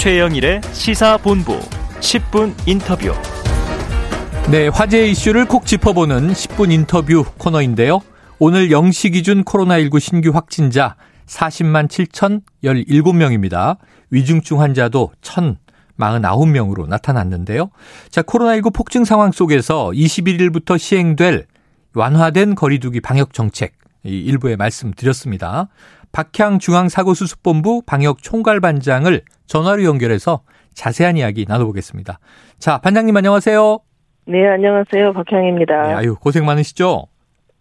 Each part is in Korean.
최영일의 시사본부 10분 인터뷰. 네, 화제 이슈를 콕 짚어보는 10분 인터뷰 코너인데요. 오늘 0시 기준 코로나19 신규 확진자 40만 7,017명입니다. 위중증 환자도 1,049명으로 나타났는데요. 자, 코로나19 폭증 상황 속에서 21일부터 시행될 완화된 거리두기 방역 정책 일부에 말씀드렸습니다. 박향 중앙사고수습본부 방역 총괄반장을 전화로 연결해서 자세한 이야기 나눠보겠습니다. 자, 반장님 안녕하세요. 네, 안녕하세요. 박향입니다. 네, 아유, 고생 많으시죠?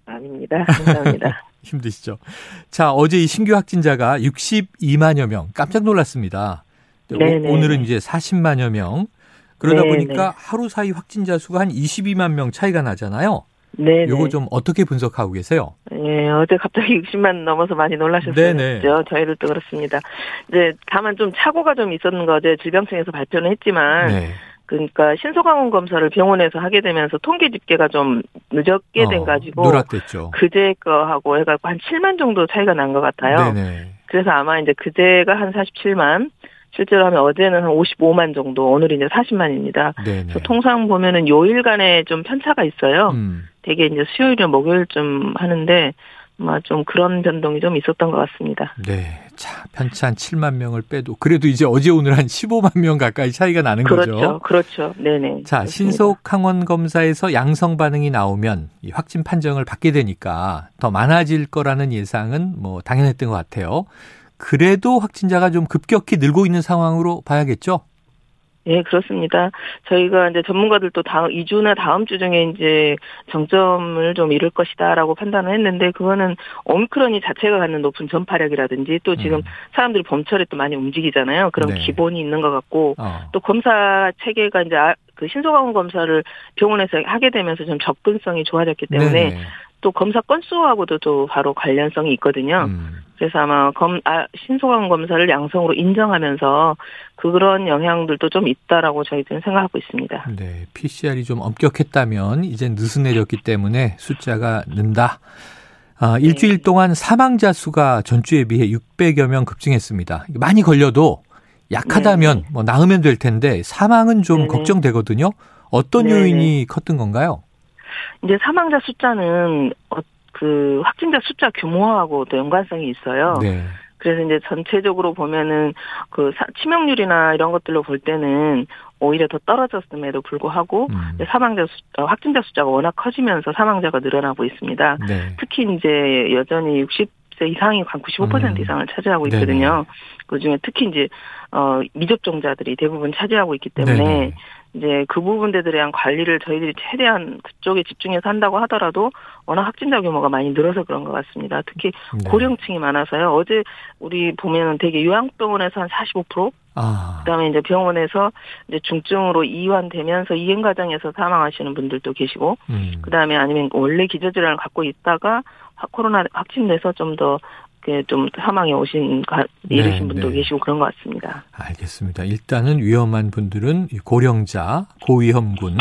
아닙니다. 감사합니다. 힘드시죠? 자, 어제 이 신규 확진자가 62만여 명, 깜짝 놀랐습니다. 네네. 오늘은 이제 40만여 명. 그러다 네네. 보니까 하루 사이 확진자 수가 한 22만 명 차이가 나잖아요. 네. 요거 좀 어떻게 분석하고 계세요? 네, 어제 갑자기 60만 넘어서 많이 놀라셨었죠. 저희들도 그렇습니다. 이제 다만 좀 착오가 좀 있었는 거 어제 질병청에서 발표는 했지만 네. 그러니까 신속항원 검사를 병원에서 하게 되면서 통계 집계가 좀 늦었게 된 어, 가지고 누락됐죠. 그제 거하고 해가지고 한 7만 정도 차이가 난 것 같아요. 네네. 그래서 아마 이제 그제가 한 47만, 실제로 하면 어제는 한 55만 정도, 오늘 이제 40만입니다. 네네. 그래서 통상 보면은 요일간에 좀 편차가 있어요. 음. 되게 이제 수요일이나 목요일쯤 하는데 아마 좀 그런 변동이 좀 있었던 것 같습니다. 네. 자, 편차 한 7만 명을 빼도 그래도 이제 어제 오늘 한 15만 명 가까이 차이가 나는 그렇죠, 거죠. 그렇죠. 네네. 자, 신속 항원 검사에서 양성 반응이 나오면 이 확진 판정을 받게 되니까 더 많아질 거라는 예상은 뭐 당연했던 것 같아요. 그래도 확진자가 좀 급격히 늘고 있는 상황으로 봐야겠죠? 예, 그렇습니다. 저희가 이제 전문가들도 다음 2주나 다음 주 중에 이제 정점을 좀 이룰 것이다라고 판단을 했는데 그거는 오미크론이 자체가 갖는 높은 전파력이라든지 또 지금 음. 사람들이 봄철에 또 많이 움직이잖아요. 그런 네. 기본이 있는 것 같고 어. 또 검사 체계가 이제 아, 그 신속항원 검사를 병원에서 하게 되면서 좀 접근성이 좋아졌기 때문에 네네. 또 검사 건수하고도 또 바로 관련성이 있거든요. 음. 그래서 아마 검, 아, 신속한 검사를 양성으로 인정하면서 그런 영향들도 좀 있다라고 저희들은 생각하고 있습니다. 네. PCR이 좀 엄격했다면 이제 느슨해졌기 때문에 숫자가 는다. 아, 네. 일주일 동안 사망자 수가 전주에 비해 600여 명 급증했습니다. 많이 걸려도 약하다면 네. 뭐 나으면 될 텐데 사망은 좀 네. 걱정되거든요. 어떤 네. 요인이 컸던 건가요? 이제 사망자 숫자는 어, 그 확진자 숫자 규모하고도 연관성이 있어요. 네. 그래서 이제 전체적으로 보면은 그 치명률이나 이런 것들로 볼 때는 오히려 더 떨어졌음에도 불구하고 음. 사망자 수, 어, 확진자 숫자가 워낙 커지면서 사망자가 늘어나고 있습니다. 네. 특히 이제 여전히 60세 이상이 한 95% 음. 이상을 차지하고 있거든요. 그 중에 특히 이제 어 미접종자들이 대부분 차지하고 있기 때문에 네네. 이제 그 부분들에 대한 관리를 저희들이 최대한 그쪽에 집중해서 한다고 하더라도 워낙 확진자 규모가 많이 늘어서 그런 것 같습니다. 특히 네. 고령층이 많아서요. 어제 우리 보면은 되게 요양병원에서 한 45%, 아. 그다음에 이제 병원에서 이제 중증으로 이완되면서 이행 과정에서 사망하시는 분들도 계시고, 음. 그다음에 아니면 원래 기저질환을 갖고 있다가 코로나 확진돼서 좀 더 좀 사망에 오신 이르신 네, 분도 네. 계시고 그런 것 같습니다. 알겠습니다. 일단은 위험한 분들은 고령자, 고위험군,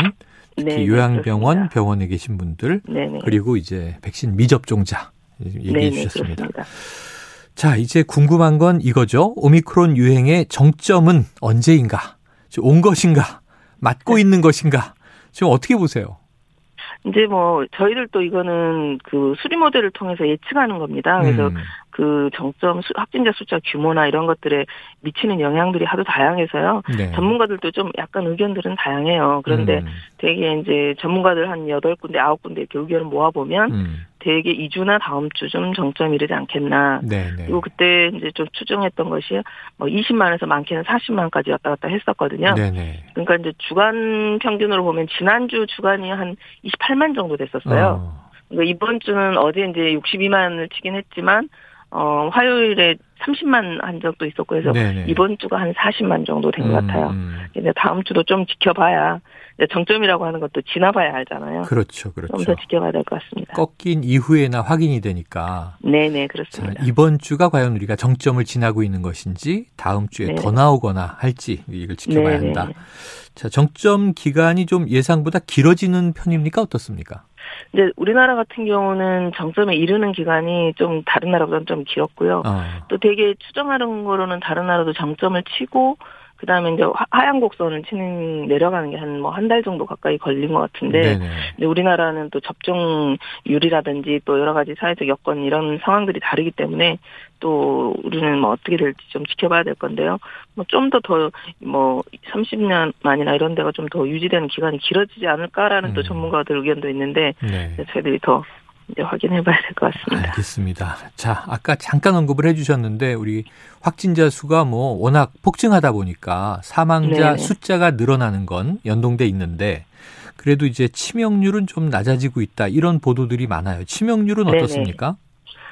특히 네, 네 요양병원, 그렇습니다. 병원에 계신 분들. 네. 그리고 이제 백신 미접종자 얘기해 주셨습니다. 그렇습니다. 자, 이제 궁금한 건 이거죠. 오미크론 유행의 정점은 언제인가? 온 것인가? 맞고 네. 있는 것인가? 지금 어떻게 보세요? 이제 뭐 저희들도 이거는 그 수리 모델을 통해서 예측하는 겁니다. 그래서 음. 그 정점 수, 확진자 숫자 규모나 이런 것들에 미치는 영향들이 하도 다양해서요. 네. 전문가들도 좀 약간 의견들은 다양해요. 그런데 음. 되게 이제 전문가들 한 여덟 군데 아홉 군데 이렇게 의견을 모아보면 음. 되게 2주나 다음 주좀 정점이 이르지 않겠나. 네네. 네. 그리고 그때 이제 좀 추정했던 것이 뭐 20만에서 많게는 40만까지 왔다 갔다 했었거든요. 네네. 네. 그러니까 이제 주간 평균으로 보면 지난주 주간이 한 28만 정도 됐었어요. 어. 그러니까 이번 주는 어제 이제 62만을 치긴 했지만 어, 화요일에 30만 한 적도 있었고 해서 네네. 이번 주가 한 40만 정도 된것 음, 같아요. 음. 이제 다음 주도 좀 지켜봐야 정점이라고 하는 것도 지나봐야 알잖아요. 그렇죠, 그렇죠. 좀 더 지켜봐야 될 것 같습니다. 꺾인 이후에나 확인이 되니까. 네 네, 그렇습니다. 자, 이번 주가 과연 우리가 정점을 지나고 있는 것인지 다음 주에 네네. 더 나오거나 할지 이걸 지켜봐야 네네. 한다. 자, 정점 기간이 좀 예상보다 길어지는 편입니까? 어떻습니까? 이제 우리나라 같은 경우는 정점에 이르는 기간이 좀 다른 나라보다는 좀 길었고요. 어. 또 되게 추정하는 거로는 다른 나라도 정점을 치고 그 다음에 이제 하얀 곡선을 치는 내려가는 게 한 뭐 한 달 정도 가까이 걸린 것 같은데. 근데 우리나라는 또 접종률이라든지 또 여러 가지 사회적 여건 이런 상황들이 다르기 때문에 또 우리는 뭐 어떻게 될지 좀 지켜봐야 될 건데요. 뭐 좀 더 더 뭐 30년 만이나 이런 데가 좀 더 유지되는 기간이 길어지지 않을까라는 음. 또 전문가들 의견도 있는데 네. 저희들이 더 이제 확인해 봐야 될 것 같습니다. 알겠습니다. 자, 아까 잠깐 언급을 해 주셨는데 우리 확진자 수가 뭐 워낙 폭증하다 보니까 사망자 네네. 숫자가 늘어나는 건 연동돼 있는데 그래도 이제 치명률은 좀 낮아지고 있다. 이런 보도들이 많아요. 치명률은 네네. 어떻습니까?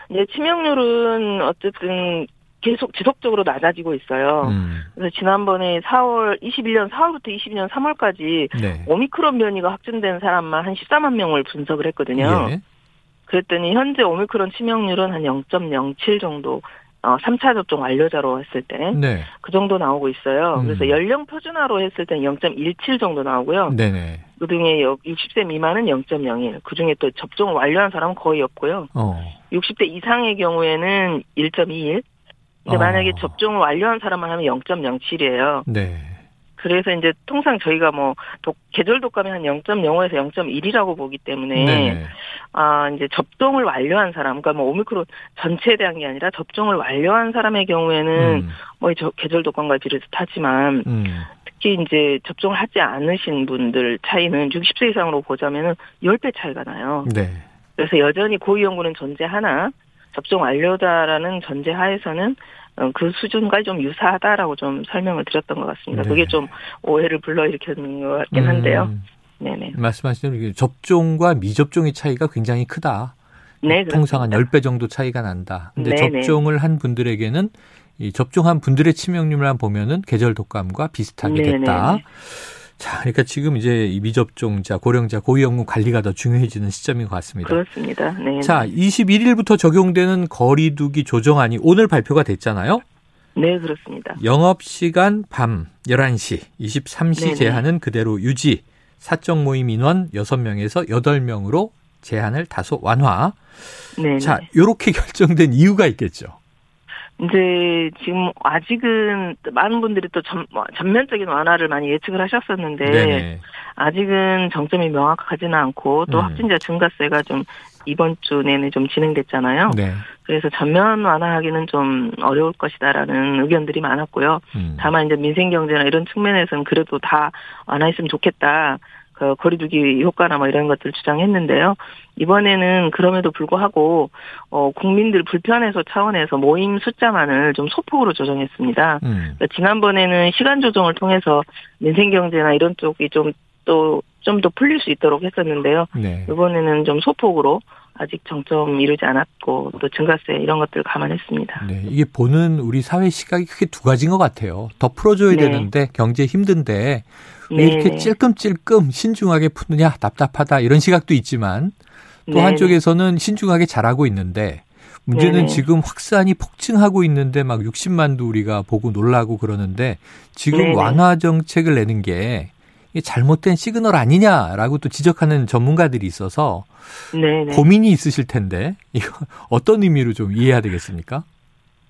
네, 치명률은 어쨌든 계속 지속적으로 낮아지고 있어요. 음. 그래서 지난번에 4월 21년 4월부터 22년 3월까지 네. 오미크론 변이가 확진된 사람만 한 14만 명을 분석을 했거든요. 예. 그랬더니 현재 오미크론 치명률은 한 0.07 정도 어, 3차 접종 완료자로 했을 때. 네. 그 정도 나오고 있어요. 음. 그래서 연령 표준화로 했을 때는 0.17 정도 나오고요. 네네. 그 중에 60세 미만은 0.01. 그 중에 또 접종을 완료한 사람은 거의 없고요. 어. 60대 이상의 경우에는 1.21. 근데 어. 만약에 접종을 완료한 사람만 하면 0.07이에요. 네. 그래서 이제 통상 저희가 뭐 독, 계절 독감이 한 0.05에서 0.1이라고 보기 때문에 네. 아 이제 접종을 완료한 사람, 그러니까 뭐 오미크론 전체에 대한 게 아니라 접종을 완료한 사람의 경우에는 음. 뭐 계절 독감과 비슷하지만 음. 특히 이제 접종을 하지 않으신 분들 차이는 60세 이상으로 보자면은 10배 차이가 나요. 네. 그래서 여전히 고위험군은 존재하나 접종 완료다라는 전제 하에서는 어, 그 수준과 좀 유사하다라고 좀 설명을 드렸던 것 같습니다. 네. 그게 좀 오해를 불러일으켰는 것 같긴 음. 한데요. 음, 네네. 말씀하신 대로 접종과 미접종의 차이가 굉장히 크다. 네, 통상 한 10배 정도 차이가 난다. 근데 네네. 접종을 한 분들에게는 이 접종한 분들의 치명률만 보면은 계절 독감과 비슷하게 됐다. 네네. 자, 그러니까 지금 이제 이 미접종자, 고령자, 고위험군 관리가 더 중요해지는 시점인 것 같습니다. 그렇습니다. 네. 자, 21일부터 적용되는 거리두기 조정안이 오늘 발표가 됐잖아요. 네, 그렇습니다. 영업 시간 밤 11시, 23시 네네. 제한은 그대로 유지, 사적 모임 인원 6명에서 8명으로 제한을 다소 완화. 네. 자, 요렇게 결정된 이유가 있겠죠. 이제 지금 아직은 많은 분들이 또 전, 뭐 전면적인 완화를 많이 예측을 하셨었는데 네네. 아직은 정점이 명확하지는 않고 또 음. 확진자 증가세가 좀 이번 주 내내 좀 진행됐잖아요. 네. 그래서 전면 완화하기는 좀 어려울 것이다라는 의견들이 많았고요. 음. 다만 이제 민생 경제나 이런 측면에서는 그래도 다 완화했으면 좋겠다. 그 거리두기 효과나 뭐 이런 것들 주장했는데요. 이번에는 그럼에도 불구하고 어 국민들 불편해서 차원에서 모임 숫자만을 좀 소폭으로 조정했습니다. 음. 그러니까 지난번에는 시간 조정을 통해서 민생 경제나 이런 쪽이 좀 또 좀 더 풀릴 수 있도록 했었는데요. 네. 이번에는 좀 소폭으로 아직 정점 이루지 않았고 또 증가세 이런 것들 을 감안했습니다. 네, 이게 보는 우리 사회 시각이 크게 두 가지인 것 같아요. 더 풀어줘야 네. 되는데 경제 힘든데 왜 이렇게 네. 찔끔찔끔 신중하게 푸느냐 답답하다 이런 시각도 있지만 또 네. 한쪽에서는 신중하게 잘하고 있는데 문제는 네 지금 확산이 폭증하고 있는데 막 60만도 우리가 보고 놀라고 그러는데 지금 네네. 완화 정책을 내는 게 잘못된 시그널 아니냐라고 또 지적하는 전문가들이 있어서 네네. 고민이 있으실 텐데 이거 어떤 의미로 좀 이해해야 되겠습니까?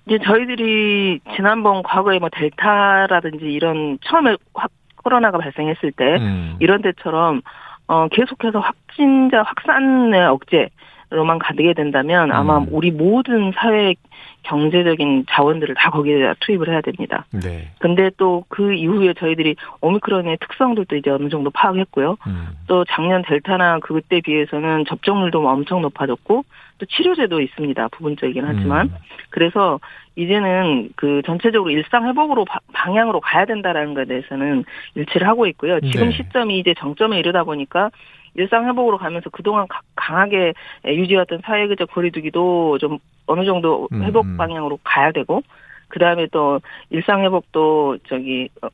이제 저희들이 지난번 과거에 뭐 델타라든지 이런 처음에 확 코로나가 발생했을 때 음. 이런 때처럼 어 계속해서 확진자 확산의 억제로만 가게 된다면 아마 음. 우리 모든 사회 경제적인 자원들을 다 거기에 투입을 해야 됩니다. 네. 근데 또 그 이후에 저희들이 오미크론의 특성들도 이제 어느 정도 파악했고요. 음. 또 작년 델타나 그때 비해서는 접종률도 엄청 높아졌고 또 치료제도 있습니다. 부분적이긴 하지만. 음. 그래서 이제는 그 전체적으로 일상 회복으로 방향으로 가야 된다라는 것에 대해서는 일치를 하고 있고요. 지금 네. 시점이 이제 정점에 이르다 보니까 일상 회복으로 가면서 그동안 강하게 유지했던 사회적 거리두기도 좀 어느 정도 음, 회복 음. 방향으로 가야 되고 그 다음에 또 일상 회복도 저기 어,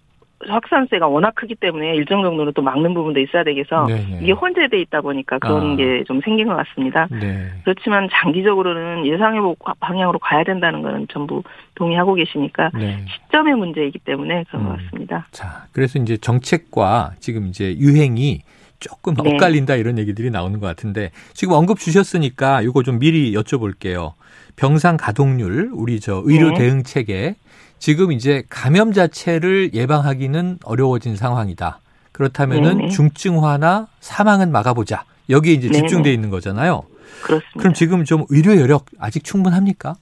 확산세가 워낙 크기 때문에 일정 정도는 또 막는 부분도 있어야 되겠어 네네. 이게 혼재돼 있다 보니까 그런 아. 게좀 생긴 것 같습니다. 네. 그렇지만 장기적으로는 예상회복 방향으로 가야 된다는 거는 전부 동의하고 계시니까 네. 시점의 문제이기 때문에 그런 음. 것 같습니다. 자, 그래서 이제 정책과 지금 이제 유행이 조금 네. 엇갈린다 이런 얘기들이 나오는 것 같은데 지금 언급 주셨으니까 이거 좀 미리 여쭤볼게요. 병상 가동률, 우리 저 의료 네. 대응 체계 지금 이제 감염 자체를 예방하기는 어려워진 상황이다. 그렇다면은 네네. 중증화나 사망은 막아보자. 여기에 이제 집중돼 있는 거잖아요. 그렇습니다. 그럼 지금 좀 의료 여력 아직 충분합니까?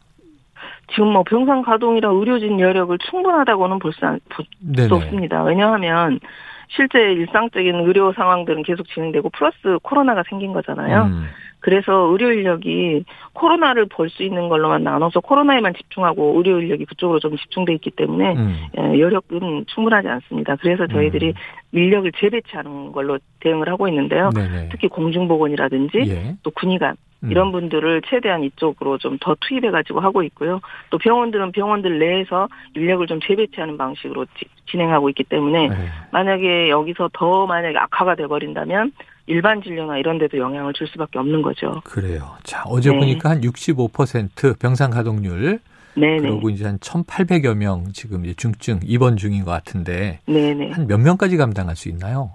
지금 뭐 병상 가동이랑 의료진 여력을 충분하다고는 볼 수 없습니다. 왜냐하면 실제 일상적인 의료 상황들은 계속 진행되고 플러스 코로나가 생긴 거잖아요. 음. 그래서 의료 인력이 코로나를 볼 수 있는 걸로만 나눠서 코로나에만 집중하고 의료 인력이 그쪽으로 좀 집중돼 있기 때문에 음. 예, 여력은 충분하지 않습니다. 그래서 저희들이 음. 인력을 재배치하는 걸로 대응을 하고 있는데요. 네네. 특히 공중보건이라든지 예. 또 군의관 음. 이런 분들을 최대한 이쪽으로 좀 더 투입해 가지고 하고 있고요. 또 병원들은 병원들 내에서 인력을 좀 재배치하는 방식으로 지, 진행하고 있기 때문에 네. 만약에 여기서 더 만약에 악화가 돼 버린다면 일반 진료나 이런 데도 영향을 줄 수밖에 없는 거죠. 그래요. 자, 어제 네. 보니까 한 65% 병상 가동률 네네. 그리고 이제 한 1,800여 명 지금 이제 중증 입원 중인 것 같은데 한 몇 명까지 감당할 수 있나요?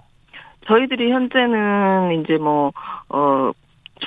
저희들이 현재는 이제 뭐 어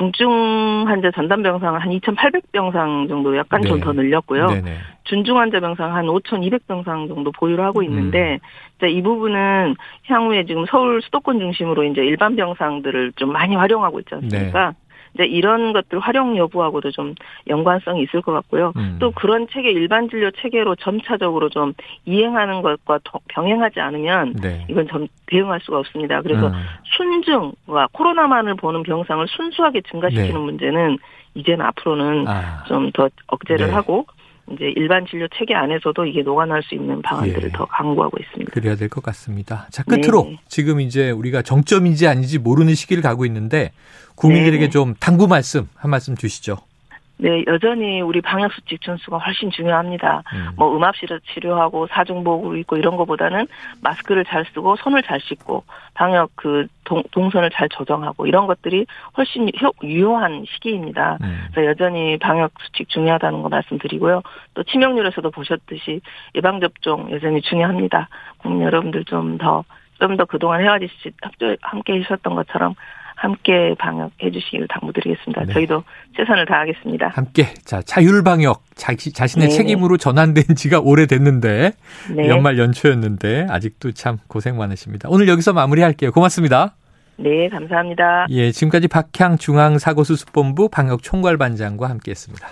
중증 환자 전담 병상 한 2,800병상 정도 약간 네. 좀더 늘렸고요. 네네. 준중 환자 병상 한 5,200병상 정도 보유를 하고 있는데 음. 이 부분은 향후에 지금 서울 수도권 중심으로 이제 일반 병상들을 좀 많이 활용하고 있지 않습니까? 네. 이제 이런 것들 활용 여부하고도 좀 연관성이 있을 것 같고요. 음. 또 그런 체계 일반 진료 체계로 점차적으로 좀 이행하는 것과 병행하지 않으면 네. 이건 좀 대응할 수가 없습니다. 그래서 음. 순증과 코로나만을 보는 병상을 순수하게 증가시키는 네. 문제는 이제는 앞으로는 아. 좀더 억제를 네. 하고 이제 일반 진료 체계 안에서도 이게 녹아날 수 있는 방안들을 예. 더 강구하고 있습니다. 그래야 될 것 같습니다. 자, 끝으로 네. 지금 이제 우리가 정점인지 아닌지 모르는 시기를 가고 있는데 국민들에게 네. 좀 당부 말씀 한 말씀 주시죠. 네, 여전히 우리 방역 수칙 준수가 훨씬 중요합니다. 음. 뭐 음압실에서 치료하고 사중복을 입고 이런 것보다는 마스크를 잘 쓰고 손을 잘 씻고 방역 그 동, 동선을 잘 조정하고 이런 것들이 훨씬 유효한 시기입니다. 음. 그래서 여전히 방역 수칙 중요하다는 거 말씀드리고요. 또 치명률에서도 보셨듯이 예방 접종 여전히 중요합니다. 국민 여러분들 좀 더 좀더 그동안 헤어지시 함께 해주셨던 것처럼 함께 방역해 주시길 당부드리겠습니다. 네. 저희도 최선을 다하겠습니다. 함께 자 자율 방역 자, 자신의 네 책임으로 전환된 지가 오래됐는데 네. 연말 연초였는데 아직도 참 고생 많으십니다. 오늘 여기서 마무리할게요. 고맙습니다. 네, 감사합니다. 예, 지금까지 박향 중앙사고수습본부 방역총괄반장과 함께했습니다.